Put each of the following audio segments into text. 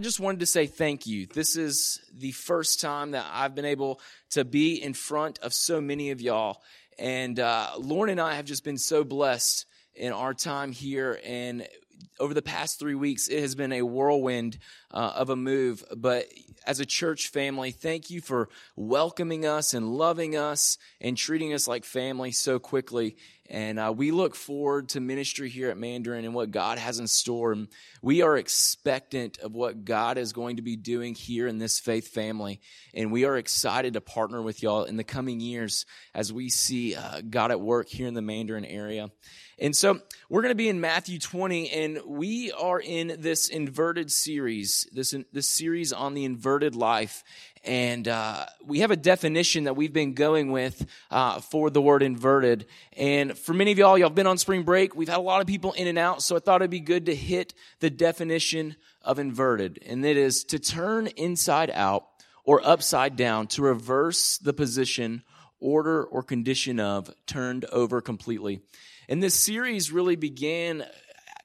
I just wanted to say thank you. This is the first time that I've been able to be in front of so many of y'all. And uh, Lauren and I have just been so blessed in our time here. And over the past three weeks, it has been a whirlwind uh, of a move. But as a church family, thank you for welcoming us and loving us and treating us like family so quickly. And uh, we look forward to ministry here at Mandarin and what God has in store. And we are expectant of what God is going to be doing here in this faith family. And we are excited to partner with y'all in the coming years as we see uh, God at work here in the Mandarin area. And so we're going to be in Matthew 20, and we are in this inverted series, this, this series on the inverted life. And uh, we have a definition that we've been going with uh, for the word inverted. And for many of y'all, y'all been on spring break. We've had a lot of people in and out, so I thought it'd be good to hit the definition of inverted. And that is to turn inside out or upside down, to reverse the position, order, or condition of, turned over completely. And this series really began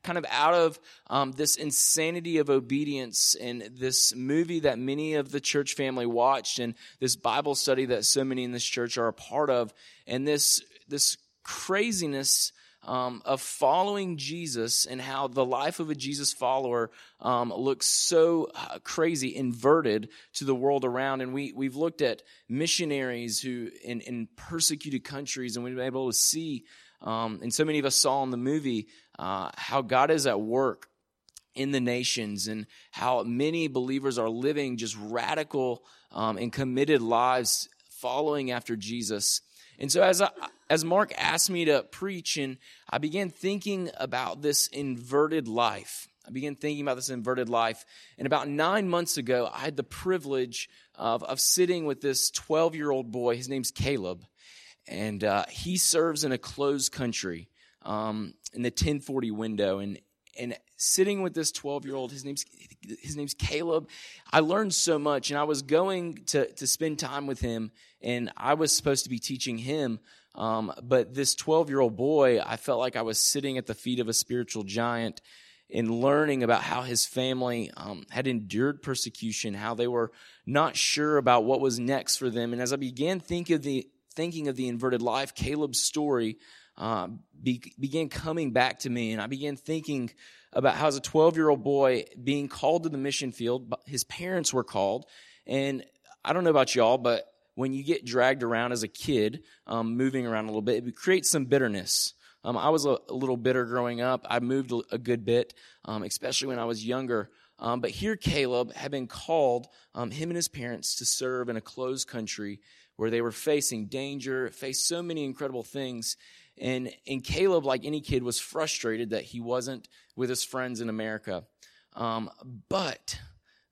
kind of out of um, this insanity of obedience and this movie that many of the church family watched and this bible study that so many in this church are a part of. And this this craziness um, of following jesus and how the life of a jesus follower um, looks so uh, crazy inverted to the world around. And we, we've looked at missionaries who in, in persecuted countries and we've been able to see um, and so many of us saw in the movie uh, how God is at work in the nations and how many believers are living just radical um, and committed lives following after Jesus. And so as I, as Mark asked me to preach and I began thinking about this inverted life. I began thinking about this inverted life. And about nine months ago, I had the privilege of, of sitting with this 12 year old boy. His name's Caleb and uh, he serves in a closed country um, in the 1040 window. And and sitting with this 12 year old his name's his name's caleb i learned so much. And i was going to to spend time with him and i was supposed to be teaching him um, but this 12 year old boy i felt like i was sitting at the feet of a spiritual giant in learning about how his family um, had endured persecution how they were not sure about what was next for them. And as i began thinking of the thinking of the inverted life, Caleb's story uh, be, began coming back to me. And I began thinking about how, as a 12 year old boy, being called to the mission field, his parents were called. And I don't know about y'all, but when you get dragged around as a kid, um, moving around a little bit, it creates some bitterness. Um, I was a, a, little bitter growing up. I moved a, good bit, um, especially when I was younger. Um, but here, Caleb had been called, um, him and his parents, to serve in a closed country where they were facing danger, faced so many incredible things. And, and Caleb, like any kid, was frustrated that he wasn't with his friends in America. Um, but,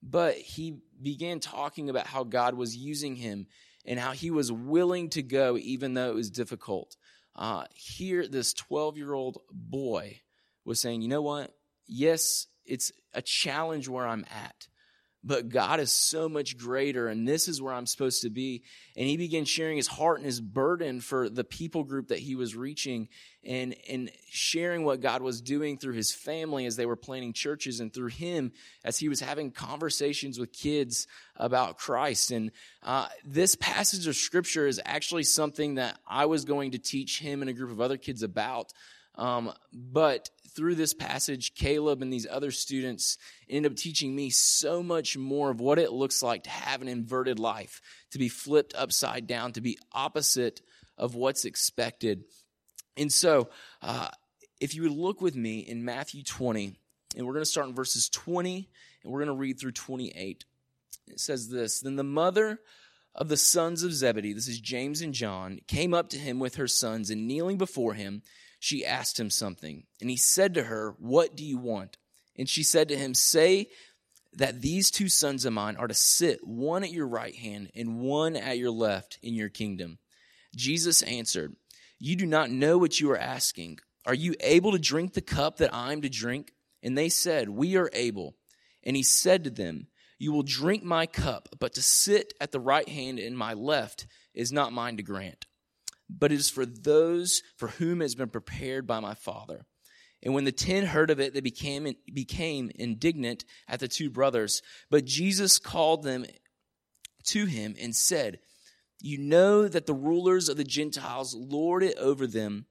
but he began talking about how God was using him and how he was willing to go even though it was difficult. Uh, here, this 12 year old boy was saying, you know what? Yes, it's a challenge where I'm at but God is so much greater, and this is where I'm supposed to be. And he began sharing his heart and his burden for the people group that he was reaching and, and sharing what God was doing through his family as they were planning churches and through him as he was having conversations with kids about Christ. And uh, this passage of scripture is actually something that I was going to teach him and a group of other kids about. Um, but through this passage, Caleb and these other students end up teaching me so much more of what it looks like to have an inverted life, to be flipped upside down, to be opposite of what's expected. And so, uh, if you would look with me in Matthew 20, and we're going to start in verses 20, and we're going to read through 28. It says this Then the mother of the sons of Zebedee, this is James and John, came up to him with her sons, and kneeling before him, she asked him something. And he said to her, What do you want? And she said to him, Say that these two sons of mine are to sit, one at your right hand and one at your left in your kingdom. Jesus answered, You do not know what you are asking. Are you able to drink the cup that I am to drink? And they said, We are able. And he said to them, You will drink my cup, but to sit at the right hand and my left is not mine to grant but it is for those for whom it has been prepared by my Father. And when the ten heard of it, they became, became indignant at the two brothers. But Jesus called them to him and said, You know that the rulers of the Gentiles lord it over them,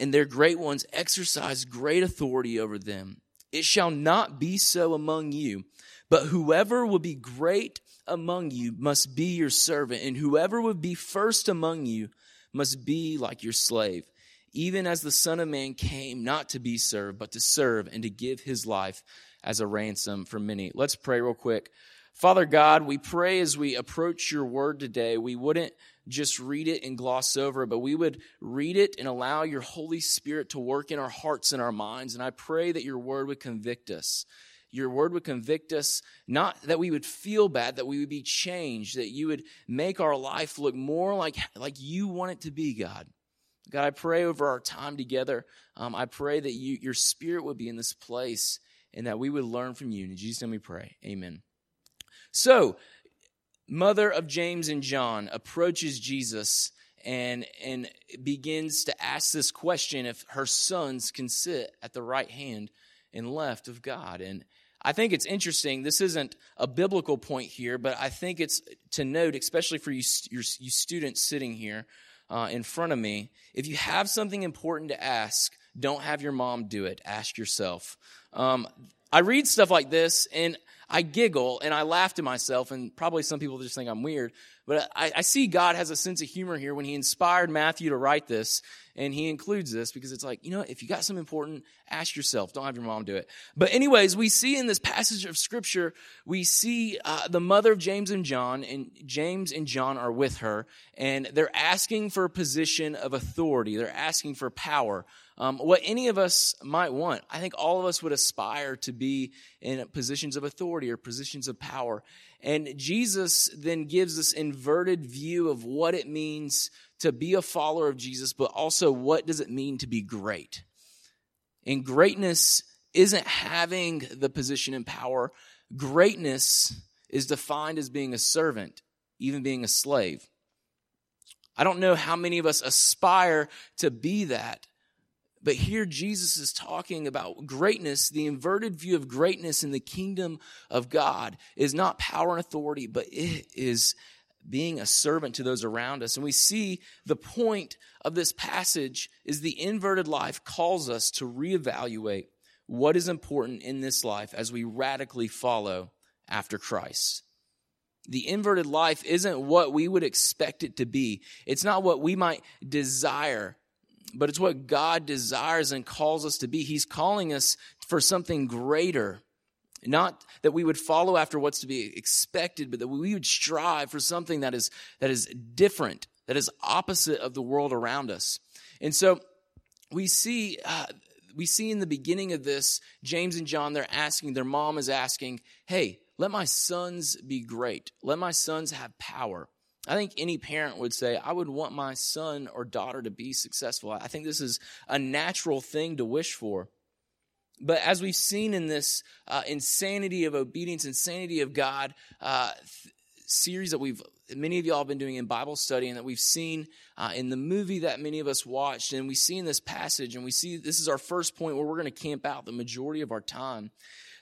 and their great ones exercise great authority over them. It shall not be so among you, but whoever will be great among you must be your servant, and whoever would be first among you must be like your slave even as the Son of Man came not to be served, but to serve and to give his life as a ransom for many. Let's pray real quick. Father God, we pray as we approach your word today, we wouldn't just read it and gloss over, but we would read it and allow your Holy Spirit to work in our hearts and our minds. And I pray that your word would convict us. Your word would convict us, not that we would feel bad, that we would be changed, that you would make our life look more like, like you want it to be, God. God, I pray over our time together. Um, I pray that you, your spirit would be in this place and that we would learn from you. In Jesus' name we pray. Amen. So, mother of James and John approaches Jesus and, and begins to ask this question if her sons can sit at the right hand and left of God. And I think it's interesting. This isn't a biblical point here, but I think it's to note, especially for you, you students sitting here uh, in front of me. If you have something important to ask, don't have your mom do it. Ask yourself. Um, I read stuff like this and I giggle and I laugh to myself, and probably some people just think I'm weird. But I, I, see God has a sense of humor here when He inspired Matthew to write this, and He includes this because it's like, you know, if you got something important, ask yourself. Don't have your mom do it. But, anyways, we see in this passage of Scripture, we see uh, the mother of James and John, and James and John are with her, and they're asking for a position of authority, they're asking for power um, what any of us might want. I think all of us would aspire to be in positions of authority or positions of power. And Jesus then gives this inverted view of what it means to be a follower of Jesus, but also what does it mean to be great? And greatness isn't having the position and power. Greatness is defined as being a servant, even being a slave. I don't know how many of us aspire to be that. But here Jesus is talking about greatness. The inverted view of greatness in the kingdom of God is not power and authority, but it is being a servant to those around us. And we see the point of this passage is the inverted life calls us to reevaluate what is important in this life as we radically follow after Christ. The inverted life isn't what we would expect it to be. It's not what we might desire but it's what God desires and calls us to be. He's calling us for something greater. Not that we would follow after what's to be expected, but that we would strive for something that is, that is different, that is opposite of the world around us. And so we see, uh, we see in the beginning of this, James and John, they're asking, their mom is asking, hey, let my sons be great. Let my sons have power. I think any parent would say, I would want my son or daughter to be successful. I think this is a natural thing to wish for. But as we've seen in this uh, insanity of obedience, insanity of God uh, th- series that we've, many of y'all have been doing in Bible study and that we've seen uh, in the movie that many of us watched, and we see in this passage, and we see this is our first point where we're going to camp out the majority of our time,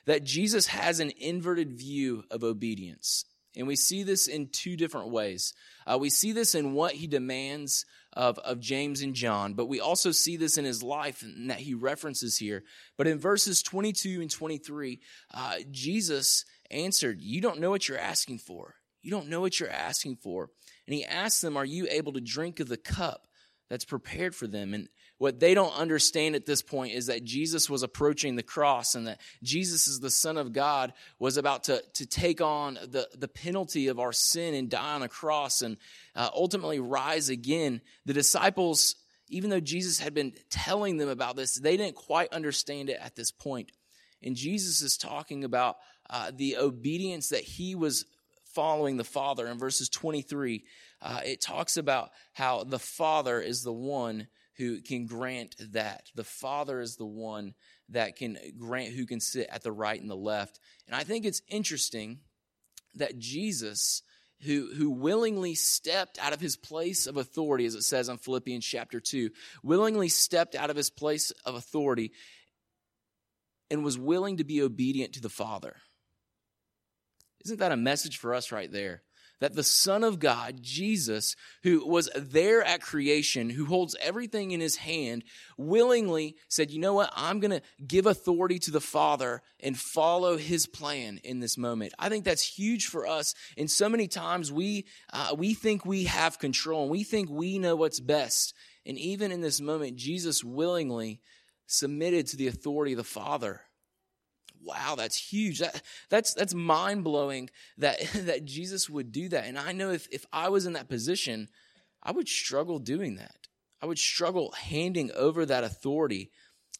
that Jesus has an inverted view of obedience. And we see this in two different ways. Uh, we see this in what he demands of, of James and John, but we also see this in his life that he references here. But in verses 22 and 23, uh, Jesus answered, You don't know what you're asking for. You don't know what you're asking for. And he asked them, Are you able to drink of the cup that's prepared for them? And what they don't understand at this point is that Jesus was approaching the cross and that Jesus is the Son of God was about to, to take on the, the penalty of our sin and die on a cross and uh, ultimately rise again. The disciples, even though Jesus had been telling them about this, they didn't quite understand it at this point. And Jesus is talking about uh, the obedience that he was following the Father. In verses 23, uh, it talks about how the Father is the one who can grant that. The Father is the one that can grant, who can sit at the right and the left. And I think it's interesting that Jesus, who, who willingly stepped out of his place of authority, as it says in Philippians chapter 2, willingly stepped out of his place of authority and was willing to be obedient to the Father. Isn't that a message for us right there? That the Son of God, Jesus, who was there at creation, who holds everything in his hand, willingly said, You know what? I'm going to give authority to the Father and follow his plan in this moment. I think that's huge for us. And so many times we, uh, we think we have control and we think we know what's best. And even in this moment, Jesus willingly submitted to the authority of the Father wow, that's huge. That, that's, that's mind blowing that, that Jesus would do that. And I know if, if I was in that position, I would struggle doing that. I would struggle handing over that authority.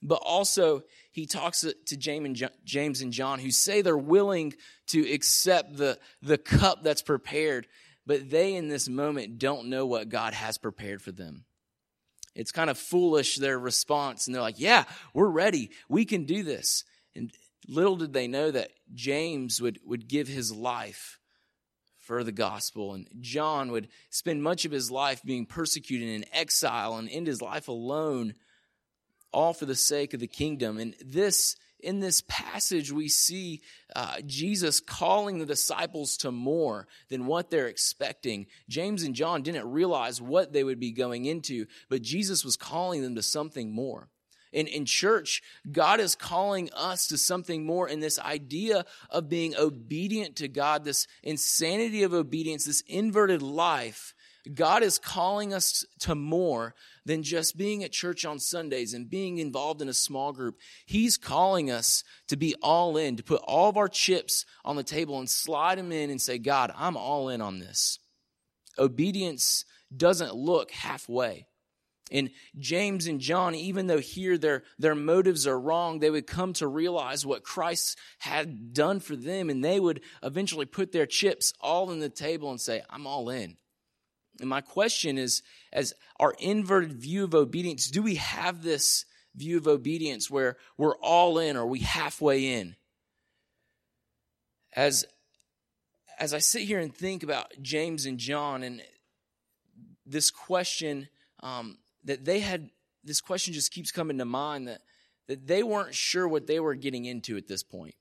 But also, he talks to James and John who say they're willing to accept the, the cup that's prepared, but they in this moment don't know what God has prepared for them. It's kind of foolish, their response. And they're like, yeah, we're ready. We can do this. And Little did they know that James would, would give his life for the gospel, and John would spend much of his life being persecuted in exile and end his life alone, all for the sake of the kingdom. And this, in this passage, we see uh, Jesus calling the disciples to more than what they're expecting. James and John didn't realize what they would be going into, but Jesus was calling them to something more in, in church, God is calling us to something more in this idea of being obedient to God, this insanity of obedience, this inverted life. God is calling us to more than just being at church on Sundays and being involved in a small group. He's calling us to be all in, to put all of our chips on the table and slide them in and say, God, I'm all in on this. Obedience doesn't look halfway. And James and John, even though here their, their motives are wrong, they would come to realize what Christ had done for them, and they would eventually put their chips all on the table and say, I'm all in. And my question is, as our inverted view of obedience, do we have this view of obedience where we're all in or we halfway in? As, as I sit here and think about James and John and this question, um, that they had this question just keeps coming to mind that that they weren't sure what they were getting into at this point.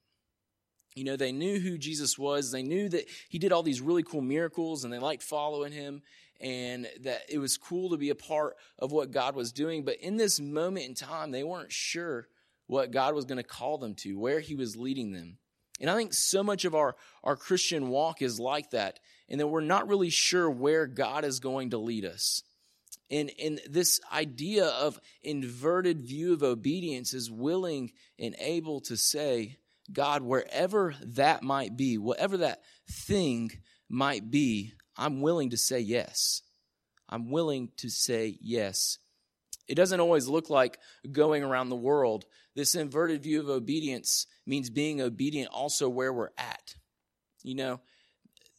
You know, they knew who Jesus was. They knew that he did all these really cool miracles and they liked following him and that it was cool to be a part of what God was doing. But in this moment in time, they weren't sure what God was going to call them to, where he was leading them. And I think so much of our, our Christian walk is like that, and that we're not really sure where God is going to lead us. And, and this idea of inverted view of obedience is willing and able to say, God, wherever that might be, whatever that thing might be, I'm willing to say yes. I'm willing to say yes. It doesn't always look like going around the world. This inverted view of obedience means being obedient also where we're at. You know,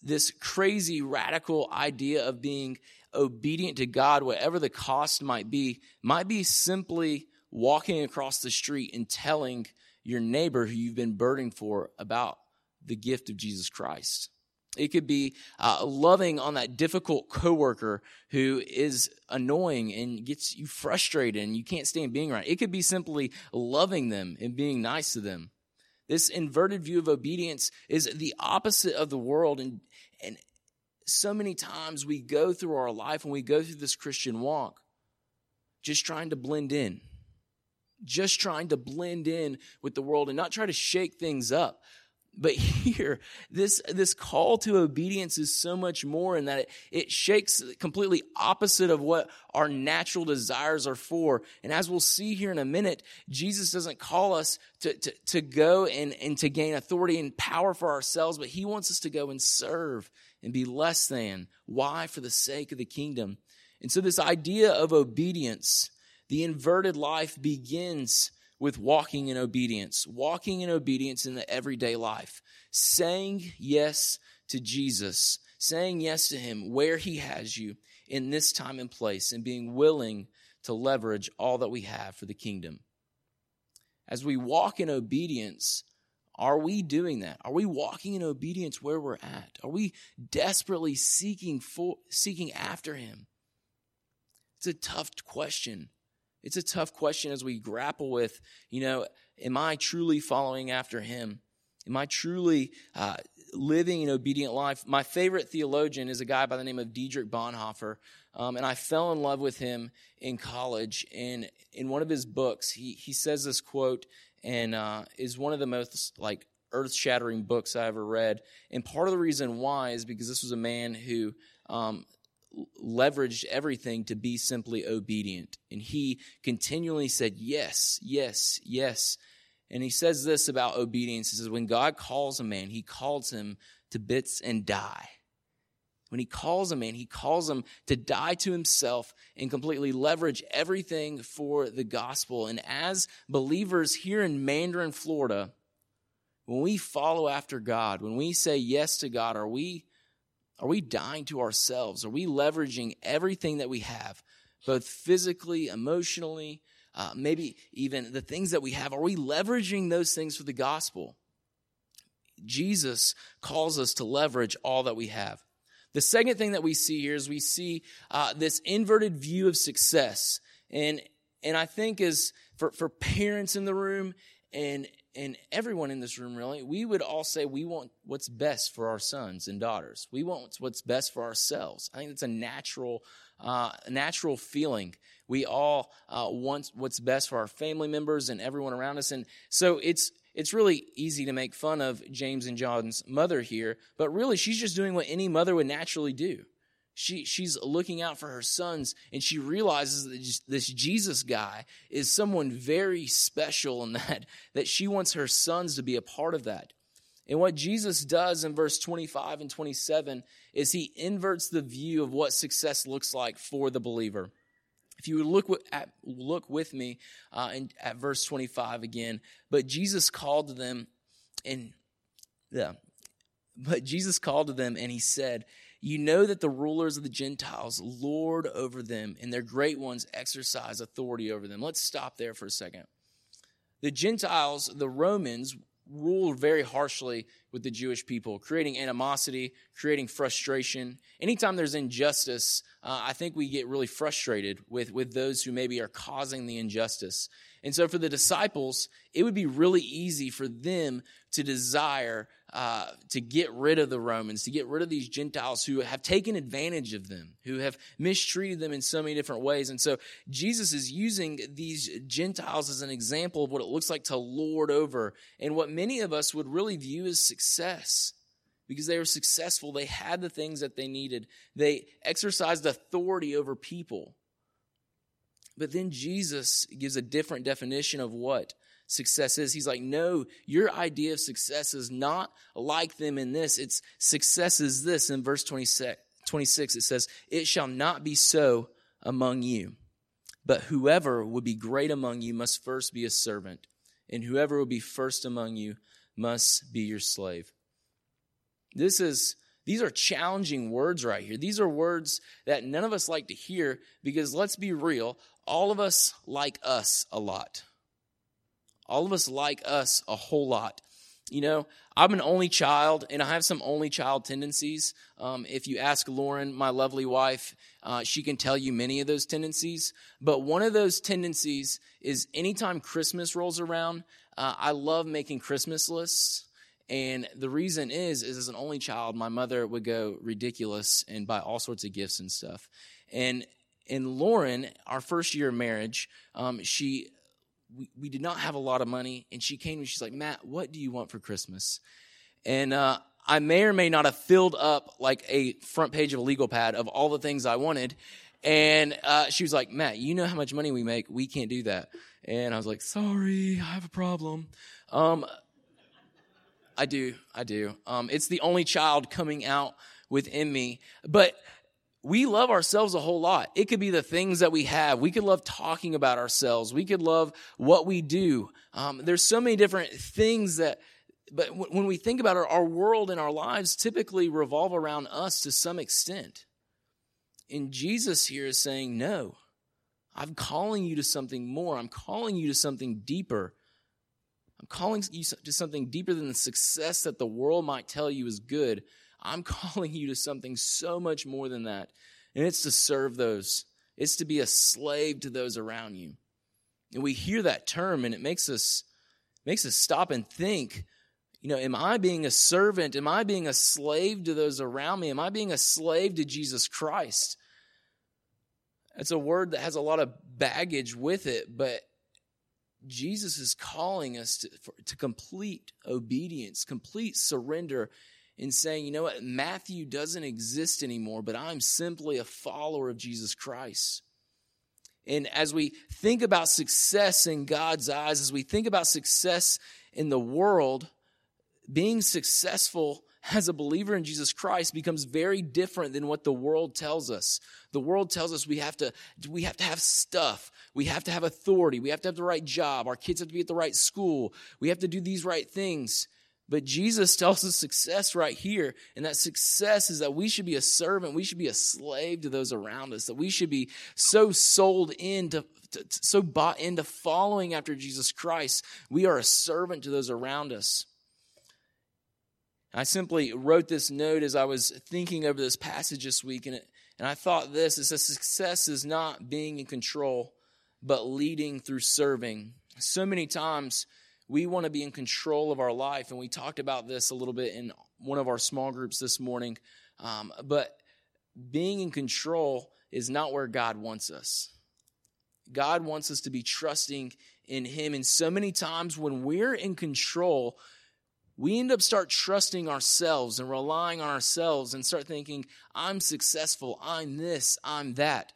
this crazy radical idea of being obedient to God, whatever the cost might be, might be simply walking across the street and telling your neighbor who you've been burdened for about the gift of Jesus Christ. It could be uh, loving on that difficult coworker who is annoying and gets you frustrated and you can't stand being around. It could be simply loving them and being nice to them. This inverted view of obedience is the opposite of the world and, and so many times we go through our life and we go through this Christian walk just trying to blend in, just trying to blend in with the world and not try to shake things up. But here, this, this call to obedience is so much more in that it, it shakes completely opposite of what our natural desires are for. And as we'll see here in a minute, Jesus doesn't call us to, to, to go and, and to gain authority and power for ourselves, but he wants us to go and serve and be less than. Why? For the sake of the kingdom. And so this idea of obedience, the inverted life begins with walking in obedience, walking in obedience in the everyday life, saying yes to Jesus, saying yes to him where he has you in this time and place, and being willing to leverage all that we have for the kingdom. As we walk in obedience, are we doing that? Are we walking in obedience where we're at? Are we desperately seeking for, seeking after him? It's a tough question. It's a tough question as we grapple with, you know, am I truly following after him? Am I truly uh, living an obedient life? My favorite theologian is a guy by the name of Dietrich Bonhoeffer. Um, and I fell in love with him in college. And in one of his books, he, he says this quote, and uh, is one of the most like earth shattering books I ever read. And part of the reason why is because this was a man who um, leveraged everything to be simply obedient. And he continually said, Yes, yes, yes. And he says this about obedience. He says, When God calls a man, he calls him to bits and die. When he calls a man, he calls him to die to himself and completely leverage everything for the gospel. And as believers here in Mandarin, Florida, when we follow after God, when we say yes to God, are we are we dying to ourselves? Are we leveraging everything that we have, both physically, emotionally, uh, maybe even the things that we have? Are we leveraging those things for the gospel? Jesus calls us to leverage all that we have. The second thing that we see here is we see uh, this inverted view of success. And, and I think as for, for parents in the room and, and everyone in this room really, we would all say we want what's best for our sons and daughters. We want what's best for ourselves. I think it's a natural, uh, natural feeling. We all uh, want what's best for our family members and everyone around us. And so it's, it's really easy to make fun of James and John's mother here, but really she's just doing what any mother would naturally do. She, she's looking out for her sons and she realizes that this Jesus guy is someone very special and that, that she wants her sons to be a part of that. And what Jesus does in verse 25 and 27 is he inverts the view of what success looks like for the believer. If you would look at look with me uh, in, at verse 25 again, but Jesus called to them and yeah, but Jesus called to them and he said, "You know that the rulers of the Gentiles lord over them, and their great ones exercise authority over them." Let's stop there for a second. The Gentiles, the Romans, ruled very harshly with the Jewish people, creating animosity, creating frustration. Anytime there's injustice, uh, I think we get really frustrated with, with those who maybe are causing the injustice. And so for the disciples, it would be really easy for them to desire uh, to get rid of the Romans, to get rid of these Gentiles who have taken advantage of them, who have mistreated them in so many different ways. And so Jesus is using these Gentiles as an example of what it looks like to lord over and what many of us would really view as success because they were successful. They had the things that they needed, they exercised authority over people. But then Jesus gives a different definition of what success is. He's like, no, your idea of success is not like them in this. It's success is this. In verse 26, 26 it says, It shall not be so among you. But whoever would be great among you must first be a servant, and whoever will be first among you must be your slave. This is these are challenging words right here. These are words that none of us like to hear because let's be real, all of us like us a lot. All of us like us a whole lot. You know, I'm an only child and I have some only child tendencies. Um, if you ask Lauren, my lovely wife, uh, she can tell you many of those tendencies. But one of those tendencies is anytime Christmas rolls around, uh, I love making Christmas lists. And the reason is, is as an only child, my mother would go ridiculous and buy all sorts of gifts and stuff. And in Lauren, our first year of marriage, um, she we, we did not have a lot of money. And she came me, she's like, Matt, what do you want for Christmas? And uh, I may or may not have filled up like a front page of a legal pad of all the things I wanted. And uh, she was like, Matt, you know how much money we make. We can't do that. And I was like, sorry, I have a problem. Um, I do. I do. Um, it's the only child coming out within me. But we love ourselves a whole lot. It could be the things that we have. We could love talking about ourselves. We could love what we do. Um, there's so many different things that, but w- when we think about our, our world and our lives, typically revolve around us to some extent. And Jesus here is saying, no, I'm calling you to something more. I'm calling you to something deeper. I'm calling you to something deeper than the success that the world might tell you is good. I'm calling you to something so much more than that. And it's to serve those, it's to be a slave to those around you. And we hear that term and it makes us makes us stop and think you know, am I being a servant? Am I being a slave to those around me? Am I being a slave to Jesus Christ? It's a word that has a lot of baggage with it, but Jesus is calling us to, for, to complete obedience, complete surrender, in saying, you know what, Matthew doesn't exist anymore, but I'm simply a follower of Jesus Christ. And as we think about success in God's eyes, as we think about success in the world, being successful as a believer in Jesus Christ becomes very different than what the world tells us. The world tells us we have to we have to have stuff. We have to have authority. We have to have the right job. Our kids have to be at the right school. We have to do these right things. But Jesus tells us success right here. And that success is that we should be a servant. We should be a slave to those around us. That we should be so sold into, to, so bought into following after Jesus Christ. We are a servant to those around us. I simply wrote this note as I was thinking over this passage this week, and, it, and I thought this is that success is not being in control, but leading through serving. So many times we want to be in control of our life, and we talked about this a little bit in one of our small groups this morning. Um, but being in control is not where God wants us. God wants us to be trusting in Him. And so many times when we're in control, we end up start trusting ourselves and relying on ourselves and start thinking, I'm successful, I'm this, I'm that.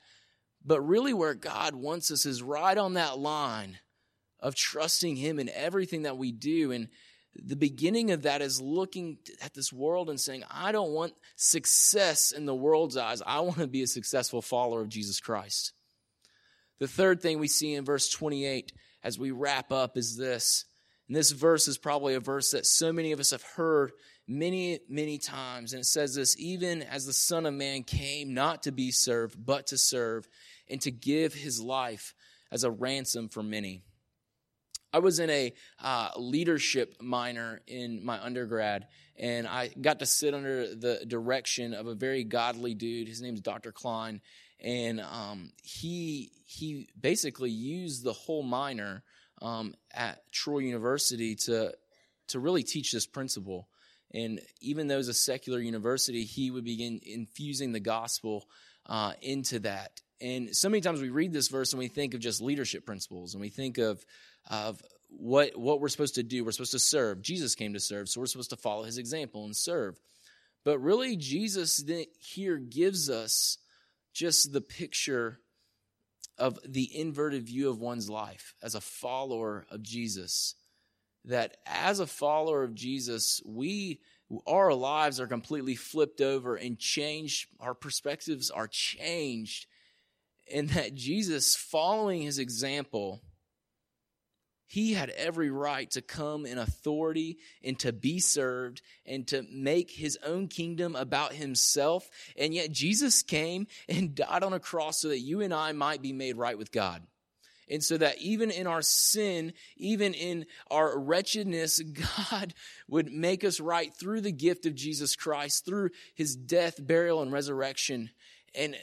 But really, where God wants us is right on that line of trusting Him in everything that we do. And the beginning of that is looking at this world and saying, I don't want success in the world's eyes. I want to be a successful follower of Jesus Christ. The third thing we see in verse 28 as we wrap up is this and this verse is probably a verse that so many of us have heard many, many times. And it says this even as the Son of Man came not to be served, but to serve, and to give his life as a ransom for many. I was in a uh, leadership minor in my undergrad, and I got to sit under the direction of a very godly dude. His name is Dr. Klein, and um, he he basically used the whole minor um, at Troy University to to really teach this principle. And even though it's a secular university, he would begin infusing the gospel uh, into that. And so many times we read this verse and we think of just leadership principles, and we think of of what what we're supposed to do. We're supposed to serve. Jesus came to serve, so we're supposed to follow his example and serve. But really, Jesus here gives us just the picture of the inverted view of one's life as a follower of Jesus. That as a follower of Jesus, we our lives are completely flipped over and changed. Our perspectives are changed. And that Jesus, following his example, he had every right to come in authority and to be served and to make his own kingdom about himself. And yet Jesus came and died on a cross so that you and I might be made right with God. And so that even in our sin, even in our wretchedness, God would make us right through the gift of Jesus Christ, through his death, burial, and resurrection. And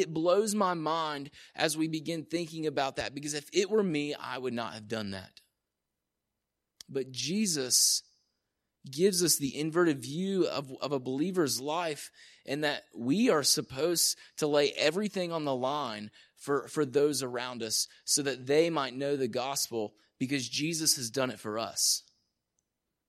it blows my mind as we begin thinking about that because if it were me, I would not have done that. But Jesus gives us the inverted view of, of a believer's life and that we are supposed to lay everything on the line for, for those around us so that they might know the gospel because Jesus has done it for us.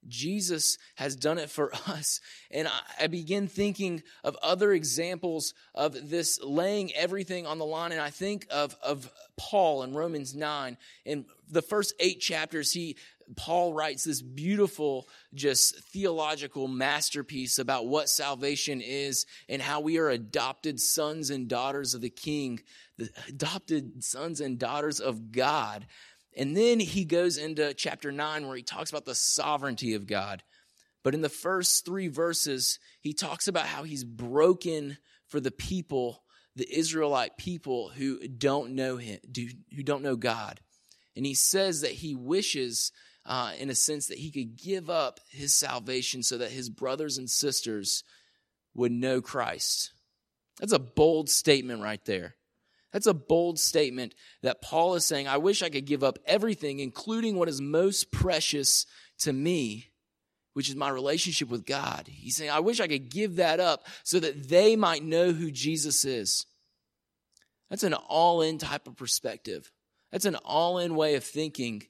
Jesus has done it for us. And I begin thinking of other examples of this laying everything on the line. And I think of, of Paul in Romans 9. In the first eight chapters, he, Paul writes this beautiful, just theological masterpiece about what salvation is and how we are adopted sons and daughters of the King, the adopted sons and daughters of God. And then he goes into chapter 9 where he talks about the sovereignty of God. But in the first three verses, he talks about how he's broken for the people, the Israelite people who don't know him, who don't know God. And he says that he wishes, uh, in a sense, that he could give up his salvation so that his brothers and sisters would know Christ. That's a bold statement right there. That's a bold statement that Paul is saying, I wish I could give up everything, including what is most precious to me, which is my relationship with God. He's saying, I wish I could give that up so that they might know who Jesus is. That's an all in type of perspective. That's an all in way of thinking.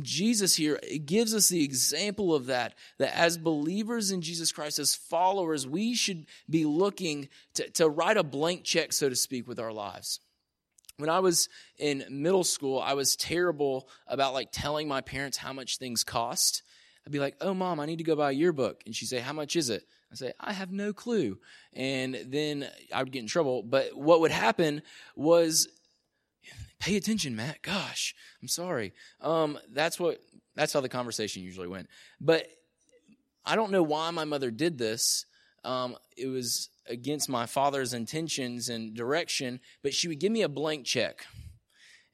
Jesus here gives us the example of that, that as believers in Jesus Christ, as followers, we should be looking to, to write a blank check, so to speak, with our lives. When I was in middle school, I was terrible about like telling my parents how much things cost. I'd be like, oh, mom, I need to go buy a yearbook. And she'd say, how much is it? I say, I have no clue. And then I would get in trouble. But what would happen was pay attention, Matt. Gosh, I'm sorry. Um, that's what that's how the conversation usually went. But I don't know why my mother did this. Um, it was against my father's intentions and direction, but she would give me a blank check.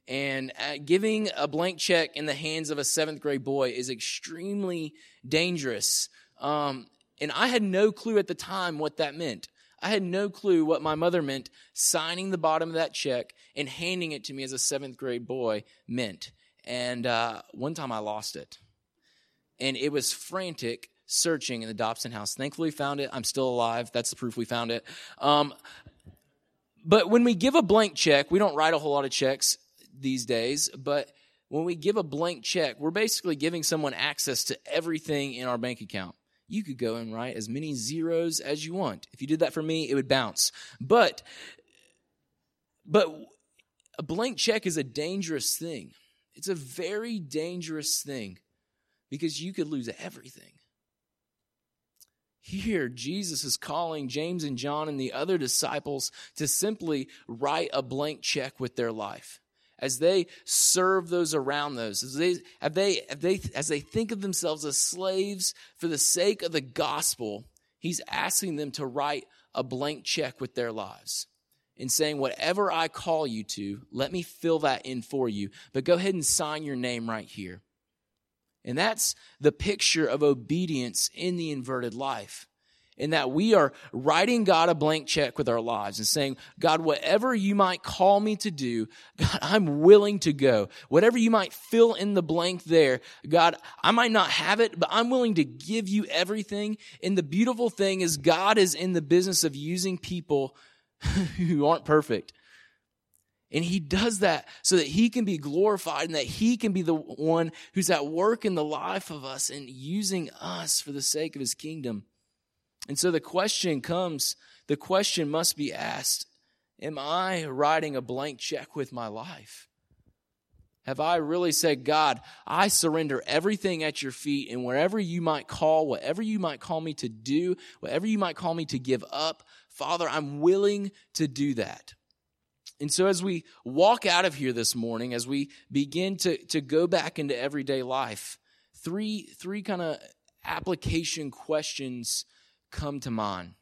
And uh, giving a blank check in the hands of a seventh grade boy is extremely dangerous. Um, and I had no clue at the time what that meant. I had no clue what my mother meant signing the bottom of that check and handing it to me as a seventh grade boy meant. And uh, one time I lost it. And it was frantic searching in the Dobson house. Thankfully, found it. I'm still alive. That's the proof we found it. Um, but when we give a blank check, we don't write a whole lot of checks these days, but when we give a blank check, we're basically giving someone access to everything in our bank account you could go and write as many zeros as you want. If you did that for me, it would bounce. But but a blank check is a dangerous thing. It's a very dangerous thing because you could lose everything. Here, Jesus is calling James and John and the other disciples to simply write a blank check with their life as they serve those around those, as they, as they, as they, as they think of themselves as slaves for the sake of the gospel, he's asking them to write a blank check with their lives and saying, whatever I call you to, let me fill that in for you. But go ahead and sign your name right here. And that's the picture of obedience in the inverted life in that we are writing God a blank check with our lives and saying, God, whatever you might call me to do, God, I'm willing to go. Whatever you might fill in the blank there, God, I might not have it, but I'm willing to give you everything. And the beautiful thing is God is in the business of using people who aren't perfect. And he does that so that he can be glorified and that he can be the one who's at work in the life of us and using us for the sake of his kingdom. And so the question comes, the question must be asked Am I writing a blank check with my life? Have I really said, God, I surrender everything at your feet, and wherever you might call, whatever you might call me to do, whatever you might call me to give up, Father, I'm willing to do that. And so as we walk out of here this morning, as we begin to, to go back into everyday life, three, three kind of application questions come to mind.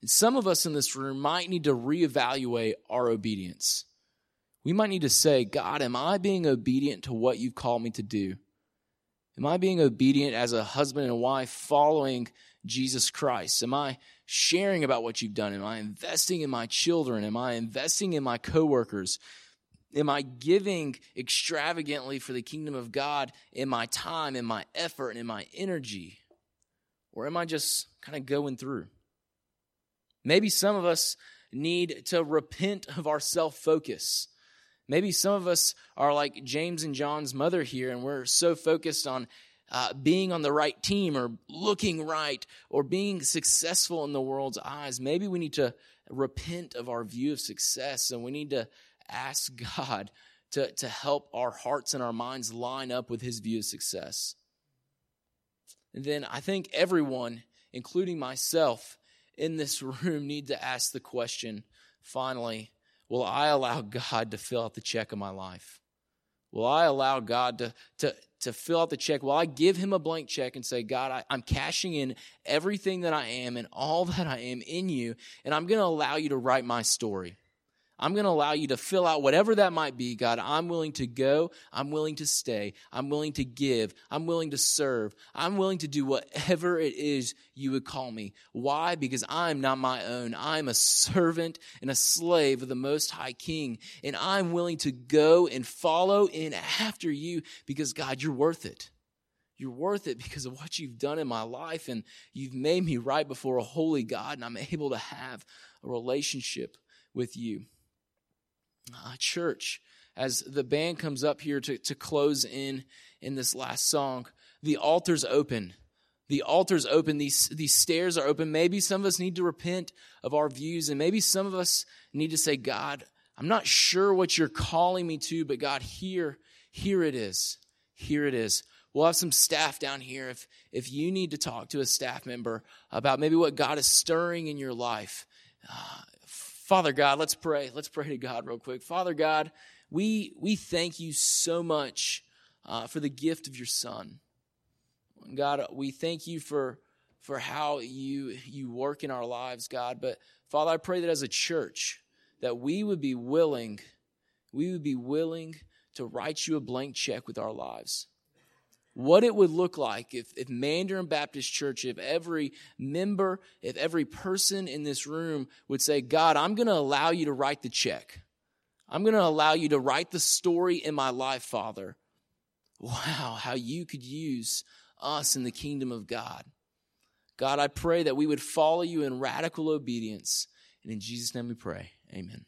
And some of us in this room might need to reevaluate our obedience. We might need to say, God, am I being obedient to what you've called me to do? Am I being obedient as a husband and wife following Jesus Christ? Am I sharing about what you've done? Am I investing in my children? Am I investing in my coworkers? Am I giving extravagantly for the kingdom of God in my time, in my effort, and in my energy? Or am I just kind of going through? Maybe some of us need to repent of our self focus. Maybe some of us are like James and John's mother here, and we're so focused on uh, being on the right team or looking right or being successful in the world's eyes. Maybe we need to repent of our view of success and we need to ask God to, to help our hearts and our minds line up with his view of success And then I think everyone, including myself in this room, need to ask the question finally, will I allow God to fill out the check of my life? Will I allow God to, to, to fill out the check? Will I give him a blank check and say, God, I, I'm cashing in everything that I am and all that I am in you, and I'm going to allow you to write my story? I'm going to allow you to fill out whatever that might be, God. I'm willing to go. I'm willing to stay. I'm willing to give. I'm willing to serve. I'm willing to do whatever it is you would call me. Why? Because I'm not my own. I'm a servant and a slave of the Most High King. And I'm willing to go and follow in after you because, God, you're worth it. You're worth it because of what you've done in my life. And you've made me right before a holy God. And I'm able to have a relationship with you uh, church as the band comes up here to, to close in in this last song the altar's open. The altar's open. These these stairs are open. Maybe some of us need to repent of our views and maybe some of us need to say god i'm not sure what you're calling me to but god here here it is. Here it is. We'll have some staff down here if if you need to talk to a staff member about maybe what god is stirring in your life. Uh, Father God, let's pray. Let's pray to God real quick. Father God, we, we thank you so much uh, for the gift of your Son. God, we thank you for, for how you, you work in our lives, God. But Father, I pray that as a church, that we would be willing, we would be willing to write you a blank check with our lives what it would look like if, if Mandarin Baptist Church, if every member, if every person in this room would say, God, I'm going to allow you to write the check. I'm going to allow you to write the story in my life, Father. Wow, how you could use us in the kingdom of God. God, I pray that we would follow you in radical obedience. And in Jesus' name we pray. Amen.